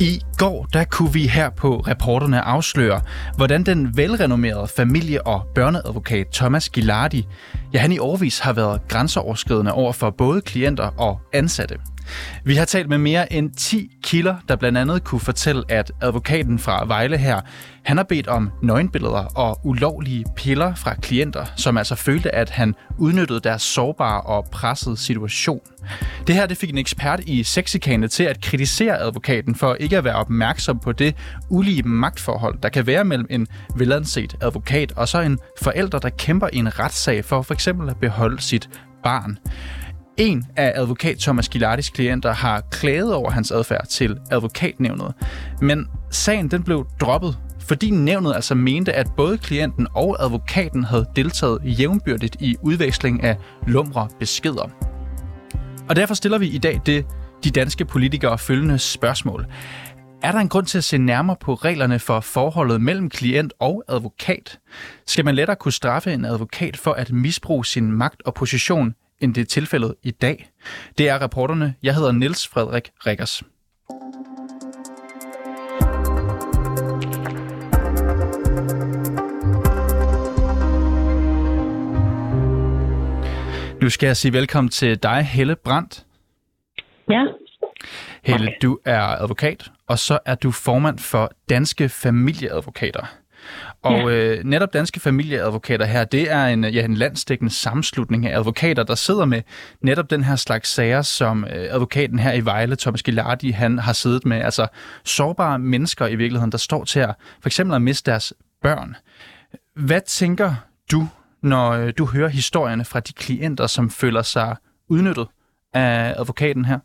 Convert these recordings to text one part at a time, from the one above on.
I går der kunne vi her på reporterne afsløre, hvordan den velrenommerede familie- og børneadvokat Thomas Gilardi, ja han i årvis har været grænseoverskridende over for både klienter og ansatte. Vi har talt med mere end 10 kilder, der blandt andet kunne fortælle, at advokaten fra Vejle her, han har bedt om nøgenbilleder og ulovlige piller fra klienter, som altså følte, at han udnyttede deres sårbare og pressede situation. Det her det fik en ekspert i sexikane til at kritisere advokaten for ikke at være opmærksom på det ulige magtforhold, der kan være mellem en velanset advokat og så en forælder, der kæmper i en retssag for for eksempel at beholde sit barn. En af advokat Thomas Gilardis klienter har klaget over hans adfærd til advokatnævnet, men sagen den blev droppet, fordi nævnet altså mente, at både klienten og advokaten havde deltaget jævnbyrdigt i udveksling af lumre beskeder. Og derfor stiller vi i dag det de danske politikere følgende spørgsmål. Er der en grund til at se nærmere på reglerne for forholdet mellem klient og advokat? Skal man lettere kunne straffe en advokat for at misbruge sin magt og position end det er tilfældet i dag. Det er reporterne. Jeg hedder Niels Frederik Rikkers. Nu skal jeg sige velkommen til dig, Helle Brandt. Ja. Helle, okay. du er advokat, og så er du formand for Danske Familieadvokater. Og ja. øh, netop Danske Familieadvokater her, det er en, ja, en landstækkende sammenslutning af advokater, der sidder med netop den her slags sager, som øh, advokaten her i Vejle, Thomas Gilardi, han har siddet med. Altså sårbare mennesker i virkeligheden, der står til at for eksempel at miste deres børn. Hvad tænker du, når øh, du hører historierne fra de klienter, som føler sig udnyttet af advokaten her?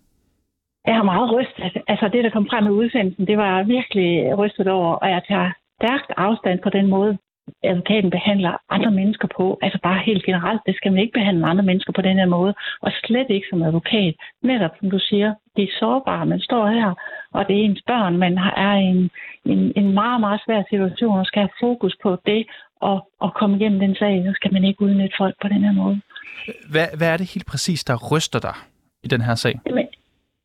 Jeg har meget rystet. Altså det, der kom frem med udsendelsen, det var virkelig rystet over, og jeg tager stærkt afstand på den måde, advokaten behandler andre mennesker på. Altså bare helt generelt, det skal man ikke behandle andre mennesker på den her måde. Og slet ikke som advokat. Netop som du siger, det er sårbare. Man står her, og det er ens børn. Man er i en, en, en meget, meget svær situation og skal have fokus på det og, og komme igennem den sag. Så skal man ikke udnytte folk på den her måde. Hvad, hvad er det helt præcis, der ryster dig i den her sag? Jamen,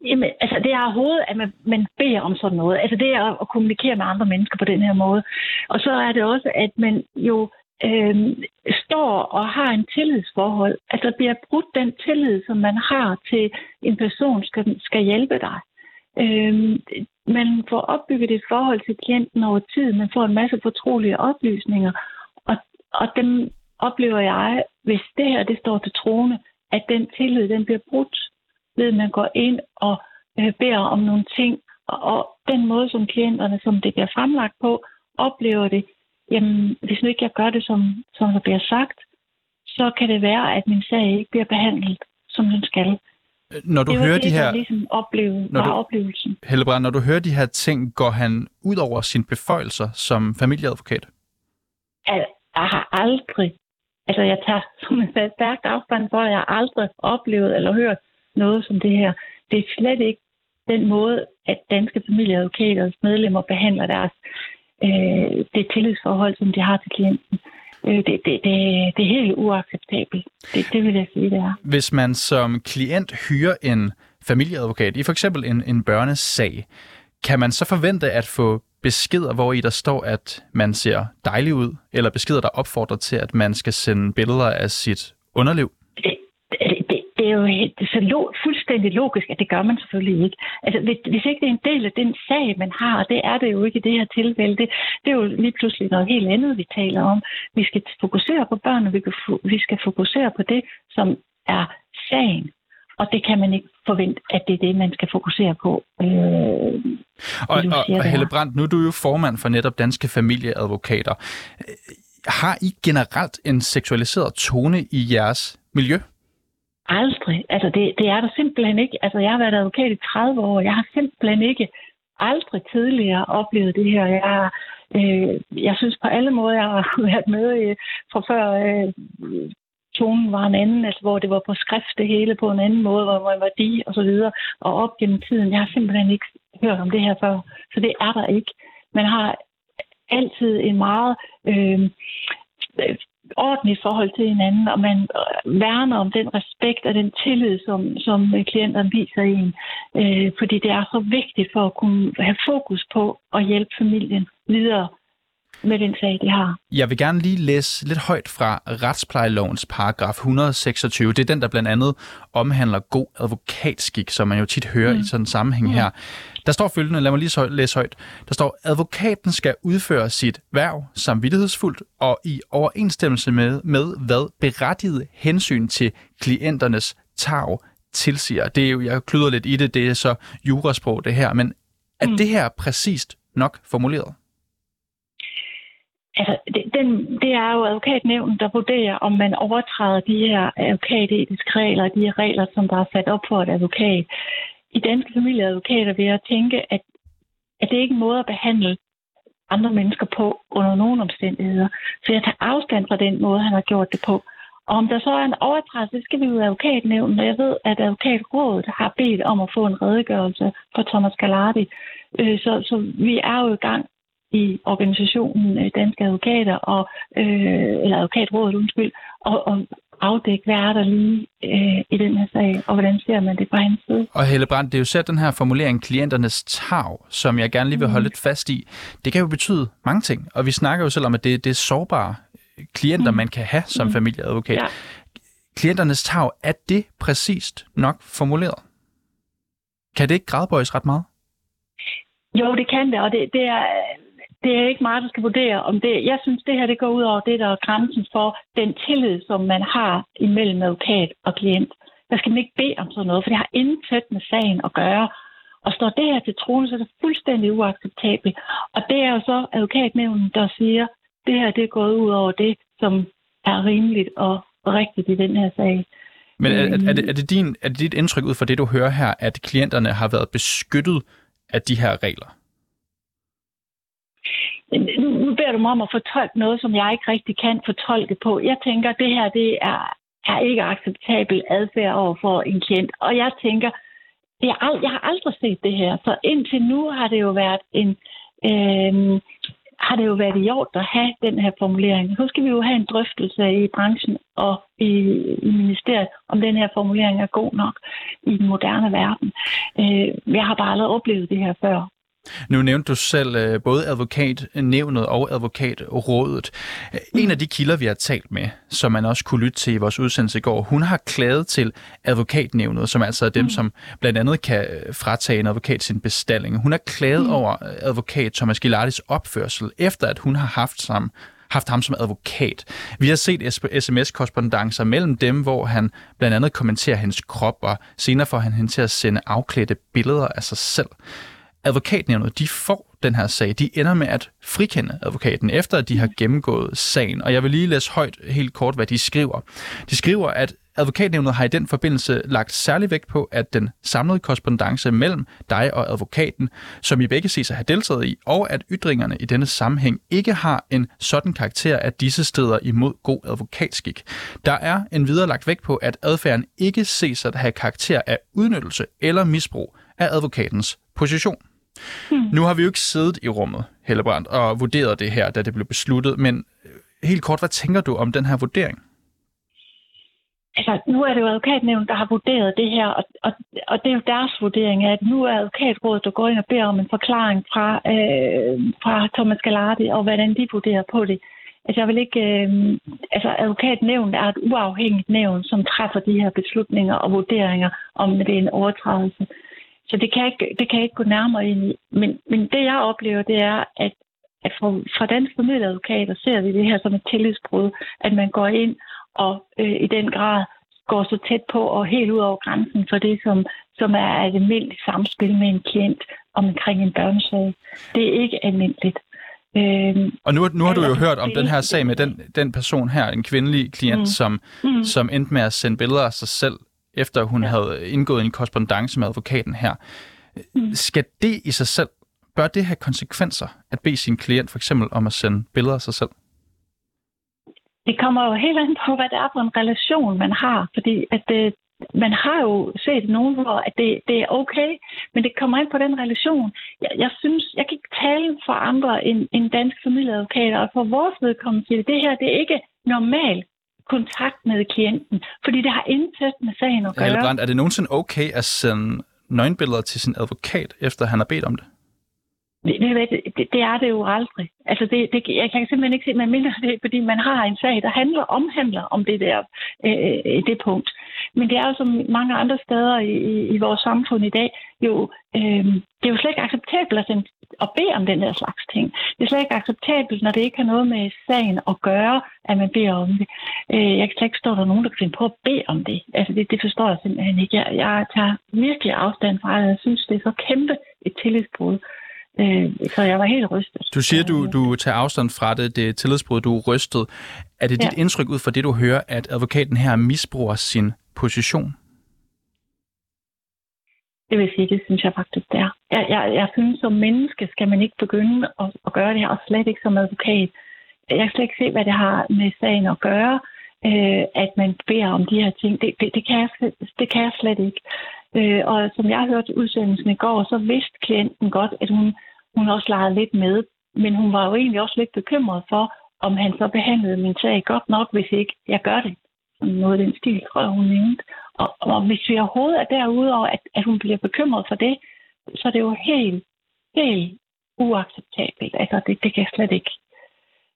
Jamen, altså det er overhovedet, at man, man beder om sådan noget. Altså det er at, at kommunikere med andre mennesker på den her måde. Og så er det også, at man jo øh, står og har en tillidsforhold. Altså der bliver brudt den tillid, som man har til en person, skal, skal hjælpe dig. Øh, man får opbygget et forhold til klienten over tid. Man får en masse fortrolige oplysninger. Og, og dem oplever jeg, hvis det her det står til troende, at den tillid den bliver brudt ved at man går ind og øh, beder om nogle ting, og, og den måde, som klienterne, som det bliver fremlagt på, oplever det, jamen, hvis nu ikke jeg gør det, som, som der bliver sagt, så kan det være, at min sag ikke bliver behandlet, som den skal. Når du det hører det, de her... ligesom opleve, når du, oplevelsen. Hellebrand, når du hører de her ting, går han ud over sine beføjelser som familieadvokat? Jeg, jeg har aldrig, altså jeg tager som en stærkt afstand for, at jeg aldrig oplevet eller hørt noget som det her. Det er slet ikke den måde, at danske familieadvokaters medlemmer behandler deres øh, det tillidsforhold, som de har til klienten. Øh, det, det, det, det er helt uacceptabelt. Det, det vil jeg sige, det er. Hvis man som klient hyrer en familieadvokat i for eksempel en, en børnesag, kan man så forvente at få beskeder, hvor i der står, at man ser dejlig ud, eller beskeder, der opfordrer til, at man skal sende billeder af sit underliv? Det er jo så lo, fuldstændig logisk, at det gør man selvfølgelig ikke. Altså, hvis ikke det er en del af den sag, man har, og det er det jo ikke i det her tilfælde, det, det er jo lige pludselig noget helt andet, vi taler om. Vi skal fokusere på børn, og vi, kan, vi skal fokusere på det, som er sagen. Og det kan man ikke forvente, at det er det, man skal fokusere på. Øh, og, og, og Helle Brandt, nu er du jo formand for netop Danske Familieadvokater. Har I generelt en seksualiseret tone i jeres miljø? Aldrig. Altså, det, det er der simpelthen ikke. Altså, jeg har været advokat i 30 år. Jeg har simpelthen ikke aldrig tidligere oplevet det her. Jeg, øh, jeg synes på alle måder, jeg har været med øh, fra før øh, tonen var en anden, altså hvor det var på skrift det hele på en anden måde, hvor man var de og så videre, og op gennem tiden. Jeg har simpelthen ikke hørt om det her før, så det er der ikke. Man har altid en meget øh, ordentligt forhold til hinanden, og man øh, værner om den respekt og den tillid, som, som øh, klienterne viser en. Øh, fordi det er så vigtigt for at kunne have fokus på at hjælpe familien videre med den sag, de har. Jeg vil gerne lige læse lidt højt fra retsplejelovens paragraf 126. Det er den, der blandt andet omhandler god advokatskik, som man jo tit hører mm. i sådan en sammenhæng mm. her. Der står følgende, lad mig lige læse højt. Der står, advokaten skal udføre sit værv samvittighedsfuldt og i overensstemmelse med, med hvad berettiget hensyn til klienternes tag tilsiger. Det er jo, jeg klyder lidt i det, det er så jurasprog det her, men er mm. det her præcist nok formuleret? Altså, det, den, det er jo advokatnævnen, der vurderer, om man overtræder de her advokatetiske regler, de her regler, som der er sat op for et advokat. I danske familieadvokater vil jeg tænke, at, at det er ikke en måde at behandle andre mennesker på under nogen omstændigheder. Så jeg tager afstand fra den måde, han har gjort det på. Og om der så er en overtrædelse, det skal vi jo advokatnævnen, og jeg ved, at advokatrådet har bedt om at få en redegørelse for Thomas Galardi. Øh, så, så vi er jo i gang i organisationen øh, Danske Advokater, og, øh, eller Advokatrådet, undskyld, og, og afdække, hvad er der lige øh, i den her sag, og hvordan ser man det fra hans side. Og Helle Brandt, det er jo selv den her formulering, klienternes tag, som jeg gerne lige vil holde mm. lidt fast i. Det kan jo betyde mange ting, og vi snakker jo selv om, at det, det er sårbare klienter, mm. man kan have som mm. familieadvokat. Ja. Klienternes tag, er det præcist nok formuleret? Kan det ikke gradbøjes ret meget? Jo, det kan det, og det, det er det er ikke meget, der skal vurdere om det. Jeg synes, det her det går ud over det, der er grænsen for den tillid, som man har imellem advokat og klient. Der skal man ikke bede om sådan noget, for det har intet med sagen at gøre. Og står det her til troende, så er det fuldstændig uacceptabelt. Og det er jo så advokatnævnen, der siger, det her det er gået ud over det, som er rimeligt og rigtigt i den her sag. Men er, er, er, det, er, det din, er det dit indtryk ud fra det, du hører her, at klienterne har været beskyttet af de her regler? nu beder du mig om at fortolke noget, som jeg ikke rigtig kan fortolke på. Jeg tænker, det her det er, er ikke acceptabel adfærd over for en klient. Og jeg tænker, jeg, ald- jeg har aldrig set det her. Så indtil nu har det jo været en... Øh, har det jo været i orden at have den her formulering. Så skal vi jo have en drøftelse i branchen og i, i ministeriet, om den her formulering er god nok i den moderne verden. Øh, jeg har bare aldrig oplevet det her før. Nu nævnte du selv øh, både advokatnævnet og advokatrådet. En af de kilder, vi har talt med, som man også kunne lytte til i vores udsendelse i går, hun har klaget til advokatnævnet, som altså er dem, mm. som blandt andet kan øh, fratage en advokat sin bestilling. Hun har klaget mm. over advokat Thomas Gilardis opførsel, efter at hun har haft sammen haft ham som advokat. Vi har set sms-korrespondencer mellem dem, hvor han blandt andet kommenterer hendes krop, og senere får han hende til at sende afklædte billeder af sig selv advokatnævnet, de får den her sag. De ender med at frikende advokaten, efter at de har gennemgået sagen. Og jeg vil lige læse højt helt kort, hvad de skriver. De skriver, at advokatnævnet har i den forbindelse lagt særlig vægt på, at den samlede korrespondence mellem dig og advokaten, som I begge ses at have deltaget i, og at ytringerne i denne sammenhæng ikke har en sådan karakter, at disse steder imod god advokatskik. Der er en videre lagt vægt på, at adfærden ikke ses at have karakter af udnyttelse eller misbrug af advokatens position. Hmm. Nu har vi jo ikke siddet i rummet, Hellebrand, og vurderet det her, da det blev besluttet, men øh, helt kort, hvad tænker du om den her vurdering? Altså, nu er det jo advokatnævnet, der har vurderet det her, og, og, og det er jo deres vurdering, at nu er advokatrådet, der går ind og beder om en forklaring fra, øh, fra Thomas Galardi, og hvordan de vurderer på det. Altså, jeg vil ikke... Øh, altså, advokatnævnet er et uafhængigt nævn, som træffer de her beslutninger og vurderinger, om det er en overtrædelse. Så det kan, ikke, det kan jeg ikke gå nærmere ind i. Men, men det, jeg oplever, det er, at, at fra, fra danske familieadvokater ser vi det her som et tillidsbrud, at man går ind og øh, i den grad går så tæt på og helt ud over grænsen for det, som, som er et almindeligt samspil med en klient omkring en børnesag. Det er ikke almindeligt. Øhm, og nu, nu har du jo hørt om den her sag med den, den person her, en kvindelig klient, mm. Som, mm. som endte med at sende billeder af sig selv efter hun ja. havde indgået en korrespondence med advokaten her. Mm. Skal det i sig selv, bør det have konsekvenser at bede sin klient for eksempel om at sende billeder af sig selv? Det kommer jo helt an på, hvad det er for en relation, man har. Fordi at det, man har jo set nogen, hvor at det, det er okay, men det kommer ind på den relation. Jeg, jeg synes, jeg kan ikke tale for andre end, end danske familieadvokater, og for vores vedkommende siger det, det her, det er ikke normal kontakt med klienten, fordi det har intet med sagen at gøre. Helle er det nogensinde okay at sende nøgenbilleder til sin advokat, efter han har bedt om det? Det, det, er det jo aldrig. Altså det, det, jeg kan simpelthen ikke se, man mindre det, fordi man har en sag, der handler omhandler om det der øh, øh det punkt. Men det er jo som mange andre steder i, i, vores samfund i dag, jo, øh, det er jo slet ikke acceptabelt at, sende, at bede om den der slags ting. Det er slet ikke acceptabelt, når det ikke har noget med sagen at gøre, at man beder om det. Øh, jeg kan slet ikke stå, der er nogen, der kan finde på at bede om det. Altså det, det forstår jeg simpelthen ikke. Jeg, jeg tager virkelig afstand fra det. Jeg synes, det er så kæmpe et tillidsbrud. Øh, så jeg var helt rystet. Du siger, du, du tager afstand fra det, det tillidsbrud, du er rystet. Er det ja. dit indtryk ud fra det, du hører, at advokaten her misbruger sin position? Det vil sige, det synes jeg faktisk, det er. Jeg, jeg, jeg synes, som menneske skal man ikke begynde at, at gøre det her, og slet ikke som advokat. Jeg kan slet ikke se, hvad det har med sagen at gøre, øh, at man beder om de her ting. Det, det, det, kan, jeg, det kan jeg slet ikke. Øh, og som jeg hørte udsendelsen i går, så vidste klienten godt, at hun, hun også legede lidt med. Men hun var jo egentlig også lidt bekymret for, om han så behandlede min sag godt nok, hvis ikke jeg gør det. Noget af den stil, tror jeg, hun nævnte. Og, og hvis vi overhovedet er derude over, at, at hun bliver bekymret for det, så er det jo helt, helt uacceptabelt. Altså, det, det kan jeg slet ikke...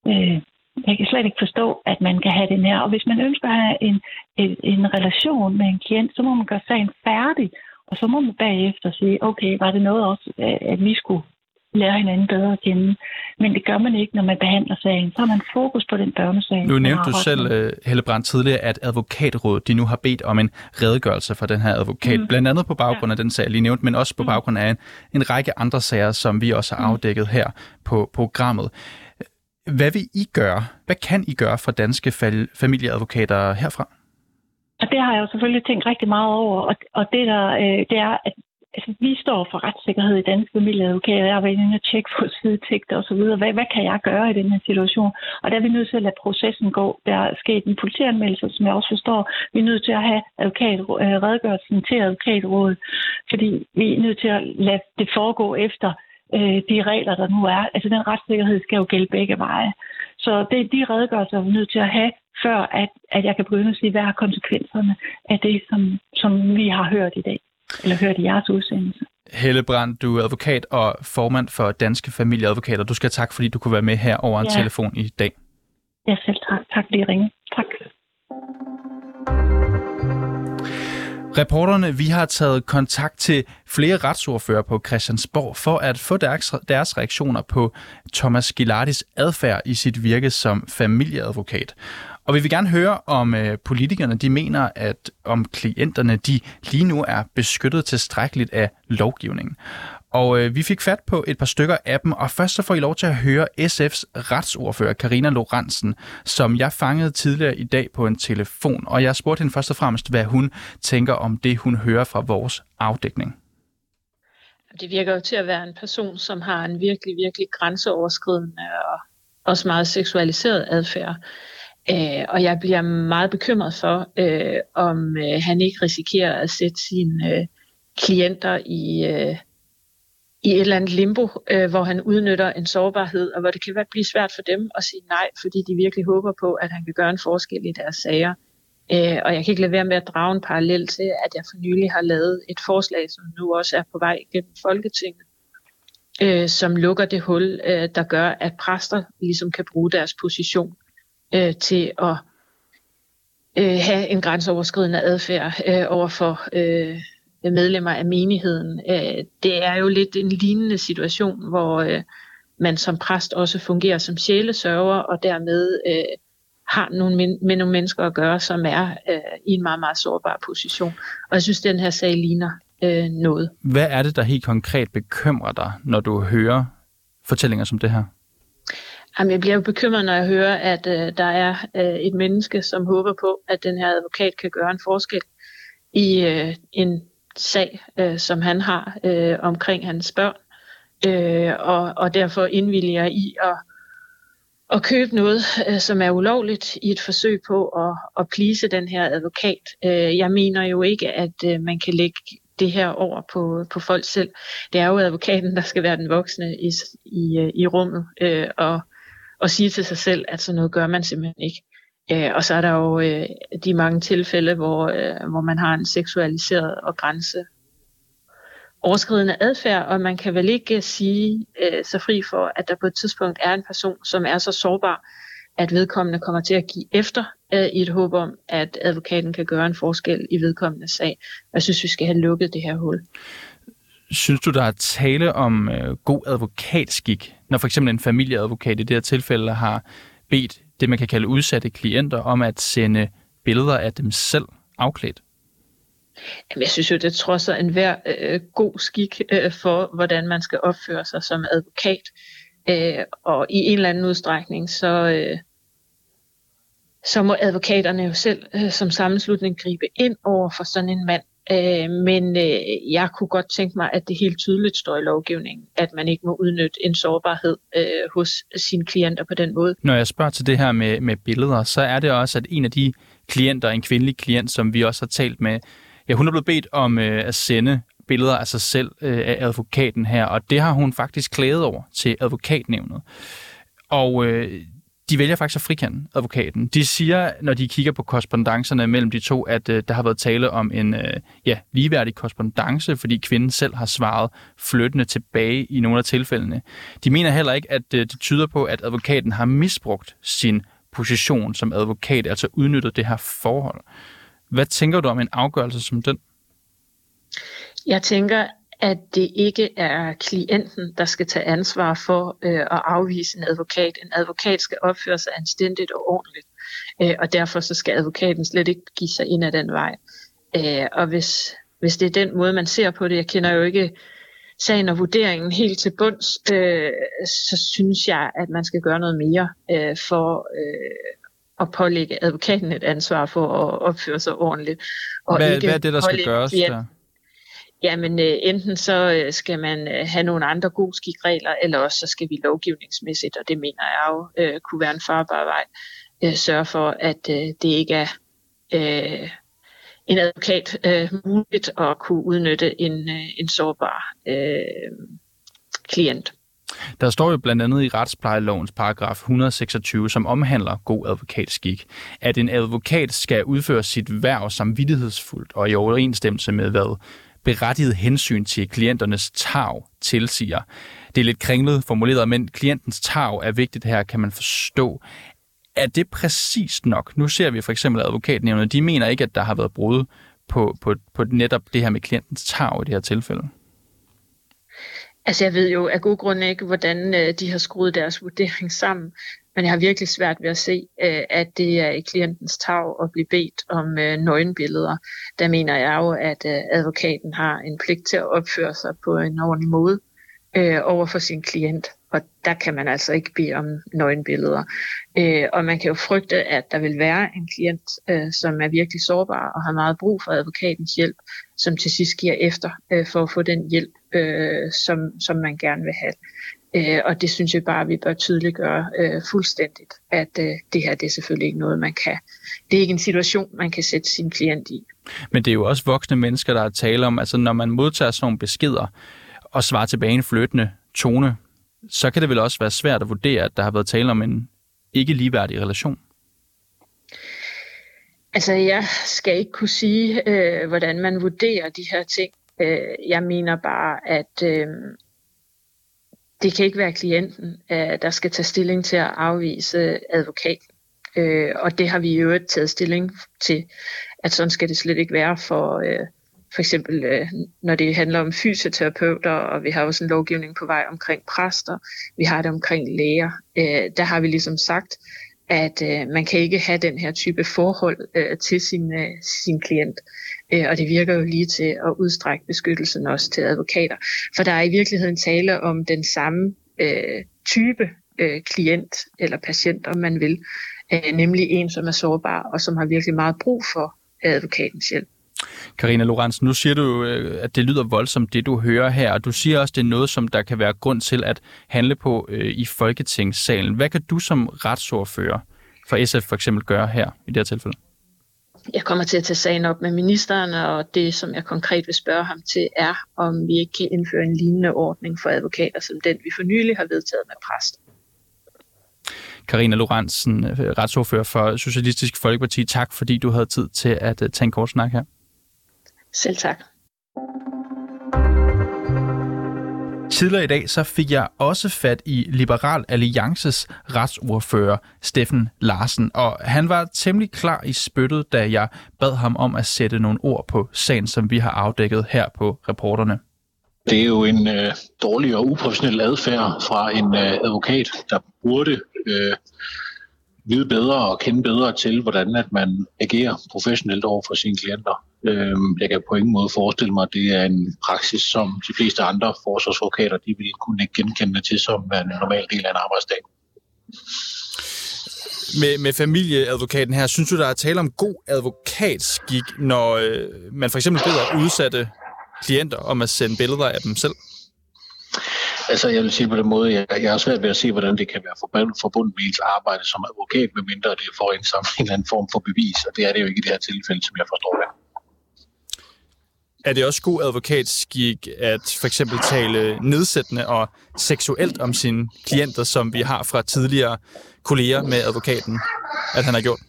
Øh, jeg kan slet ikke forstå, at man kan have det nær. Og hvis man ønsker at have en, en, en relation med en klient, så må man gøre sagen færdig, og så må man bagefter sige, okay, var det noget også, at vi skulle lære hinanden bedre at kende. Men det gør man ikke, når man behandler sagen. Så har man fokus på den børnesag. Nu nævnte du selv, uh, Helle Brandt, tidligere, at advokatrådet de nu har bedt om en redegørelse for den her advokat. Mm. Blandt andet på baggrund af den sag, jeg lige nævnte, men også på mm. baggrund af en, en række andre sager, som vi også har mm. afdækket her på programmet. Hvad vil I gøre? Hvad kan I gøre for danske familieadvokater herfra? Og det har jeg jo selvfølgelig tænkt rigtig meget over, og, og det, der, øh, det er, at altså, vi står for retssikkerhed i danske familieadvokater. Jeg har været inde og tjekke på sidetekter osv. Hvad, hvad kan jeg gøre i den her situation? Og der er vi nødt til at lade processen gå. Der er sket en politianmeldelse, som jeg også forstår. Vi er nødt til at have advokat, øh, redegørelsen til advokatrådet, fordi vi er nødt til at lade det foregå efter øh, de regler, der nu er. Altså den retssikkerhed skal jo gælde begge veje. Så det er de redegørelser, vi er nødt til at have, før at, at jeg kan begynde at sige, hvad er konsekvenserne af det, som, som vi har hørt i dag, eller hørt i jeres udsendelse. Helle Brandt, du er advokat og formand for Danske Familieadvokater. Du skal tak, fordi du kunne være med her over en ja. telefon i dag. Ja, selv tak. Tak fordi I ringede. Tak. Reporterne, vi har taget kontakt til flere retsordfører på Christiansborg for at få deres, deres reaktioner på Thomas Gilardis adfærd i sit virke som familieadvokat. Og vi vil gerne høre, om øh, politikerne de mener, at om klienterne de lige nu er beskyttet tilstrækkeligt af lovgivningen. Og øh, vi fik fat på et par stykker af dem, og først så får I lov til at høre SF's retsordfører Karina Lorentzen, som jeg fangede tidligere i dag på en telefon. Og jeg spurgte hende først og fremmest, hvad hun tænker om det, hun hører fra vores afdækning. Det virker jo til at være en person, som har en virkelig, virkelig grænseoverskridende og også meget seksualiseret adfærd. Øh, og jeg bliver meget bekymret for, øh, om øh, han ikke risikerer at sætte sine øh, klienter i, øh, i et eller andet limbo, øh, hvor han udnytter en sårbarhed, og hvor det kan blive svært for dem at sige nej, fordi de virkelig håber på, at han kan gøre en forskel i deres sager. Øh, og jeg kan ikke lade være med at drage en parallel til, at jeg for nylig har lavet et forslag, som nu også er på vej gennem Folketinget, øh, som lukker det hul, øh, der gør, at præster ligesom kan bruge deres position øh, til at øh, have en grænseoverskridende adfærd øh, over for øh, medlemmer af menigheden. Øh, det er jo lidt en lignende situation, hvor øh, man som præst også fungerer som sjælesørger, og dermed øh, har nogle med nogle mennesker at gøre, som er i en meget, meget sårbar position. Og jeg synes, den her sag ligner noget. Hvad er det, der helt konkret bekymrer dig, når du hører fortællinger som det her? Jamen, jeg bliver jo bekymret, når jeg hører, at øh, der er øh, et menneske, som håber på, at den her advokat kan gøre en forskel i øh, en sag, øh, som han har øh, omkring hans børn, øh, og, og derfor indvilliger i at, at købe noget, øh, som er ulovligt i et forsøg på at, at plise den her advokat. Øh, jeg mener jo ikke, at øh, man kan lægge det her over på, på folk selv. Det er jo advokaten, der skal være den voksne i, i, øh, i rummet øh, og, og sige til sig selv, at sådan noget gør man simpelthen ikke. Øh, og så er der jo øh, de mange tilfælde, hvor, øh, hvor man har en seksualiseret og grænse overskridende adfærd, og man kan vel ikke øh, sige øh, så fri for, at der på et tidspunkt er en person, som er så sårbar, at vedkommende kommer til at give efter øh, i et håb om, at advokaten kan gøre en forskel i vedkommende sag. Jeg synes, vi skal have lukket det her hul. Synes du, der er tale om øh, god advokatskik, når for eksempel en familieadvokat i det her tilfælde har bedt det, man kan kalde udsatte klienter, om at sende billeder af dem selv afklædt? Jamen, jeg synes jo, det trodser en hver øh, god skik øh, for, hvordan man skal opføre sig som advokat. Øh, og i en eller anden udstrækning, så, øh, så må advokaterne jo selv øh, som sammenslutning gribe ind over for sådan en mand. Øh, men øh, jeg kunne godt tænke mig, at det helt tydeligt står i lovgivningen, at man ikke må udnytte en sårbarhed øh, hos sine klienter på den måde. Når jeg spørger til det her med, med billeder, så er det også, at en af de klienter, en kvindelig klient, som vi også har talt med, ja, hun er blevet bedt om øh, at sende billeder af sig selv øh, af advokaten her, og det har hun faktisk klaget over til advokatnævnet. Og øh, de vælger faktisk at frikende advokaten. De siger, når de kigger på korrespondancerne mellem de to, at øh, der har været tale om en øh, ja, ligeværdig korrespondence, fordi kvinden selv har svaret flyttende tilbage i nogle af tilfældene. De mener heller ikke, at øh, det tyder på, at advokaten har misbrugt sin position som advokat, altså udnyttet det her forhold. Hvad tænker du om en afgørelse som den? Jeg tænker, at det ikke er klienten, der skal tage ansvar for øh, at afvise en advokat. En advokat skal opføre sig anstændigt og ordentligt, øh, og derfor så skal advokaten slet ikke give sig ind ad den vej. Øh, og hvis, hvis det er den måde, man ser på det, jeg kender jo ikke sagen og vurderingen helt til bunds, øh, så synes jeg, at man skal gøre noget mere øh, for øh, at pålægge advokaten et ansvar for at opføre sig ordentligt. Og hvad, ikke hvad er det, der skal gøres der? Jamen, øh, enten så øh, skal man øh, have nogle andre gode skikregler, eller også så skal vi lovgivningsmæssigt, og det mener jeg jo øh, kunne være en farbar vej, øh, sørge for, at øh, det ikke er øh, en advokat øh, muligt at kunne udnytte en, øh, en sårbar øh, klient. Der står jo blandt andet i retsplejelovens paragraf 126, som omhandler god advokatskik, at en advokat skal udføre sit værv samvittighedsfuldt og i overensstemmelse med, hvad berettiget hensyn til klienternes tag tilsiger. Det er lidt kringlet formuleret, men klientens tag er vigtigt her, kan man forstå. Er det præcist nok? Nu ser vi for eksempel advokatnævnet, de mener ikke, at der har været brud på, på, på netop det her med klientens tag i det her tilfælde. Altså jeg ved jo af god grund ikke, hvordan øh, de har skruet deres vurdering sammen, men jeg har virkelig svært ved at se, øh, at det er i klientens tag at blive bedt om øh, nøgenbilleder. Der mener jeg jo, at øh, advokaten har en pligt til at opføre sig på en ordentlig måde over for sin klient og der kan man altså ikke bede om nøgenbilleder. Og man kan jo frygte, at der vil være en klient, som er virkelig sårbar og har meget brug for advokatens hjælp, som til sidst giver efter for at få den hjælp, som, som man gerne vil have. Øh, og det synes jeg bare, vi bør tydeliggøre øh, fuldstændigt, at øh, det her det er selvfølgelig ikke noget, man kan. Det er ikke en situation, man kan sætte sin klient i. Men det er jo også voksne mennesker, der er tale om, altså når man modtager sådan nogle beskeder og svarer tilbage en flyttende tone, så kan det vel også være svært at vurdere, at der har været tale om en ikke ligeværdig relation. Altså, jeg skal ikke kunne sige, øh, hvordan man vurderer de her ting. Øh, jeg mener bare, at øh, det kan ikke være klienten, øh, der skal tage stilling til at afvise advokat. Øh, og det har vi jo taget stilling til, at sådan skal det slet ikke være for, øh, for eksempel øh, når det handler om fysioterapeuter, og vi har også en lovgivning på vej omkring præster, vi har det omkring læger, øh, der har vi ligesom sagt, at øh, man kan ikke have den her type forhold øh, til sin, øh, sin klient. Øh, og det virker jo lige til at udstrække beskyttelsen også til advokater. For der er i virkeligheden tale om den samme øh, type øh, klient eller patient, om man vil, øh, nemlig en, som er sårbar og som har virkelig meget brug for advokatens hjælp. Karina Lorenz, nu siger du, øh, at det lyder voldsomt, det du hører her, og du siger også, at det er noget, som der kan være grund til at handle på øh, i Folketingssalen. Hvad kan du som retsordfører for SF for eksempel gøre her i det her tilfælde? Jeg kommer til at tage sagen op med ministeren, og det, som jeg konkret vil spørge ham til, er, om vi ikke kan indføre en lignende ordning for advokater, som den vi for nylig har vedtaget med præster. Karina Lorentzen, øh, retsordfører for Socialistisk Folkeparti. Tak, fordi du havde tid til at øh, tage en kort snak her. Selv tak. Tidligere i dag så fik jeg også fat i Liberal Alliances retsordfører Steffen Larsen, og han var temmelig klar i spyttet, da jeg bad ham om at sætte nogle ord på sagen, som vi har afdækket her på reporterne. Det er jo en øh, dårlig og uprofessionel adfærd fra en øh, advokat, der burde øh, vide bedre og kende bedre til, hvordan at man agerer professionelt over for sine klienter. Øhm, jeg kan på ingen måde forestille mig, at det er en praksis, som de fleste andre forsvarsadvokater de vil kunne ikke genkende til som en normal del af en arbejdsdag. Med, med familieadvokaten her, synes du, der er tale om god advokatskik, når øh, man for eksempel beder udsatte klienter om at sende billeder af dem selv? Altså, jeg vil sige på den måde, jeg, jeg er svært ved at se, hvordan det kan være forbundet med ens arbejde som advokat, medmindre det får en en eller anden form for bevis, og det er det jo ikke i det her tilfælde, som jeg forstår det. Er det også god advokatskik at for eksempel tale nedsættende og seksuelt om sine klienter, som vi har fra tidligere kolleger med advokaten, at han har gjort?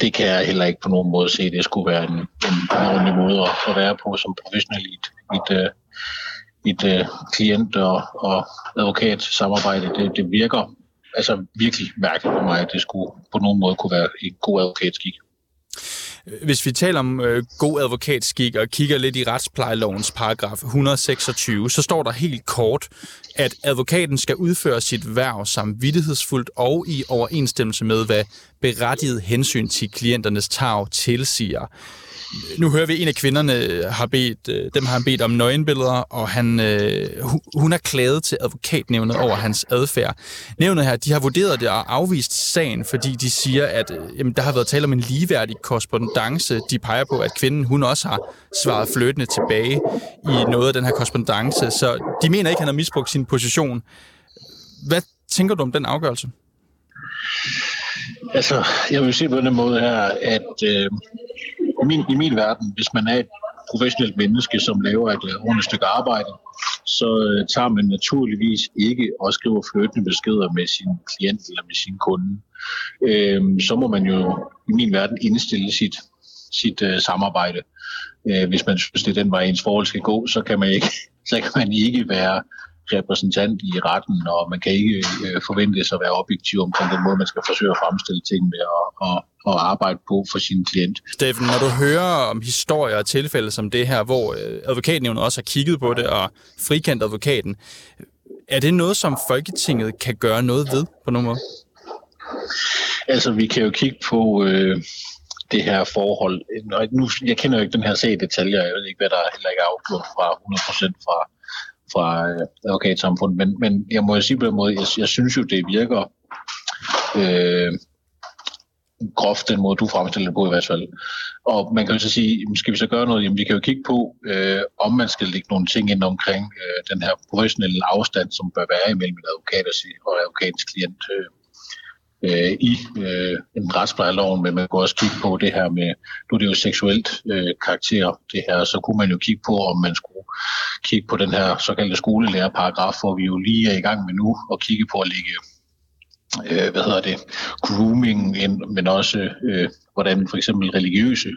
Det kan jeg heller ikke på nogen måde se. Det skulle være en, en ordentlig måde at være på som professionel i et, et, et, øh, klient- og, og advokat samarbejde. Det, det virker altså virkelig mærkeligt for mig, at det skulle på nogen måde kunne være en god advokatskik. Hvis vi taler om øh, god advokatskik og kigger lidt i retsplejelovens paragraf 126, så står der helt kort, at advokaten skal udføre sit værv samvittighedsfuldt og i overensstemmelse med, hvad berettiget hensyn til klienternes tag tilsiger nu hører vi, at en af kvinderne øh, har bedt, øh, dem har han bedt om nøgenbilleder, og han, øh, hun er klaget til advokatnævnet over hans adfærd. Nævnet her, de har vurderet det og afvist sagen, fordi de siger, at øh, jamen, der har været tale om en ligeværdig korrespondence. De peger på, at kvinden hun også har svaret fløtende tilbage i noget af den her korrespondence, så de mener ikke, at han har misbrugt sin position. Hvad tænker du om den afgørelse? Altså, jeg vil sige på den måde her, at øh, i min, i min verden, hvis man er et professionelt menneske, som laver et øh, ordentligt stykke arbejde, så øh, tager man naturligvis ikke og skriver flyttende beskeder med sin klient eller med sin kunde. Øh, så må man jo i min verden indstille sit, sit øh, samarbejde. Øh, hvis man synes, det er den vej, ens forhold skal gå, så kan man ikke, så kan man ikke være repræsentant i retten, og man kan ikke øh, sig at være objektiv omkring den måde, man skal forsøge at fremstille ting med og, og, og arbejde på for sin klient. Steffen, når du hører om historier og tilfælde som det her, hvor øh, advokatnævnet også har kigget på det og frikendt advokaten, er det noget, som Folketinget kan gøre noget ved på nogen måde? Altså, vi kan jo kigge på øh, det her forhold. Nu, jeg kender jo ikke den her sag i detaljer, jeg ved ikke, hvad der heller ikke er afgjort fra 100% fra fra øh, advokatsamfundet. Men, men jeg må jo sige på den måde, jeg, jeg synes jo, det virker øh, groft, den måde, du fremstiller det på i hvert fald. Og man kan jo så sige, skal vi så gøre noget? Jamen, vi kan jo kigge på, øh, om man skal lægge nogle ting ind omkring øh, den her professionelle afstand, som bør være imellem en advokat og advokatens klient. Øh, øh, i øh, en retsplejeloven, men man kan også kigge på det her med, nu er det jo seksuelt øh, karakter, det her, så kunne man jo kigge på, om man skulle kigge på den her såkaldte skolelærerparagraf, hvor vi jo lige er i gang med nu, og kigge på at lægge øh, hvad hedder det, grooming men også øh, hvordan for eksempel religiøse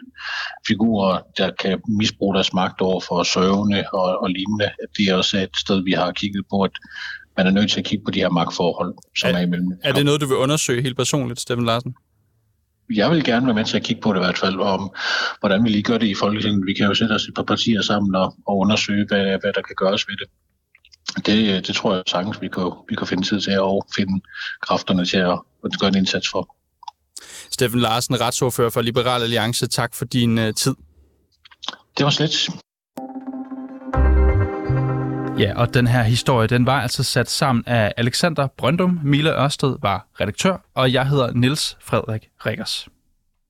figurer, der kan misbruge deres magt over for søvne og, og lignende, det er også et sted, vi har kigget på, at man er nødt til at kigge på de her magtforhold, som er, er imellem. Er det noget, du vil undersøge helt personligt, Steffen Larsen? Jeg vil gerne være med til at kigge på det i hvert fald, om hvordan vi lige gør det i Folketinget. Vi kan jo sætte os et par partier sammen og, og undersøge, hvad, hvad der kan gøres ved det. Det, det tror jeg sagtens, vi kan, vi kan finde tid til at finde kræfterne til at, at gøre en indsats for. Steffen Larsen, retsordfører for Liberal Alliance. Tak for din uh, tid. Det var slet. Ja, og den her historie, den var altså sat sammen af Alexander Brøndum, Mille Ørsted var redaktør, og jeg hedder Nils Frederik Rikkers.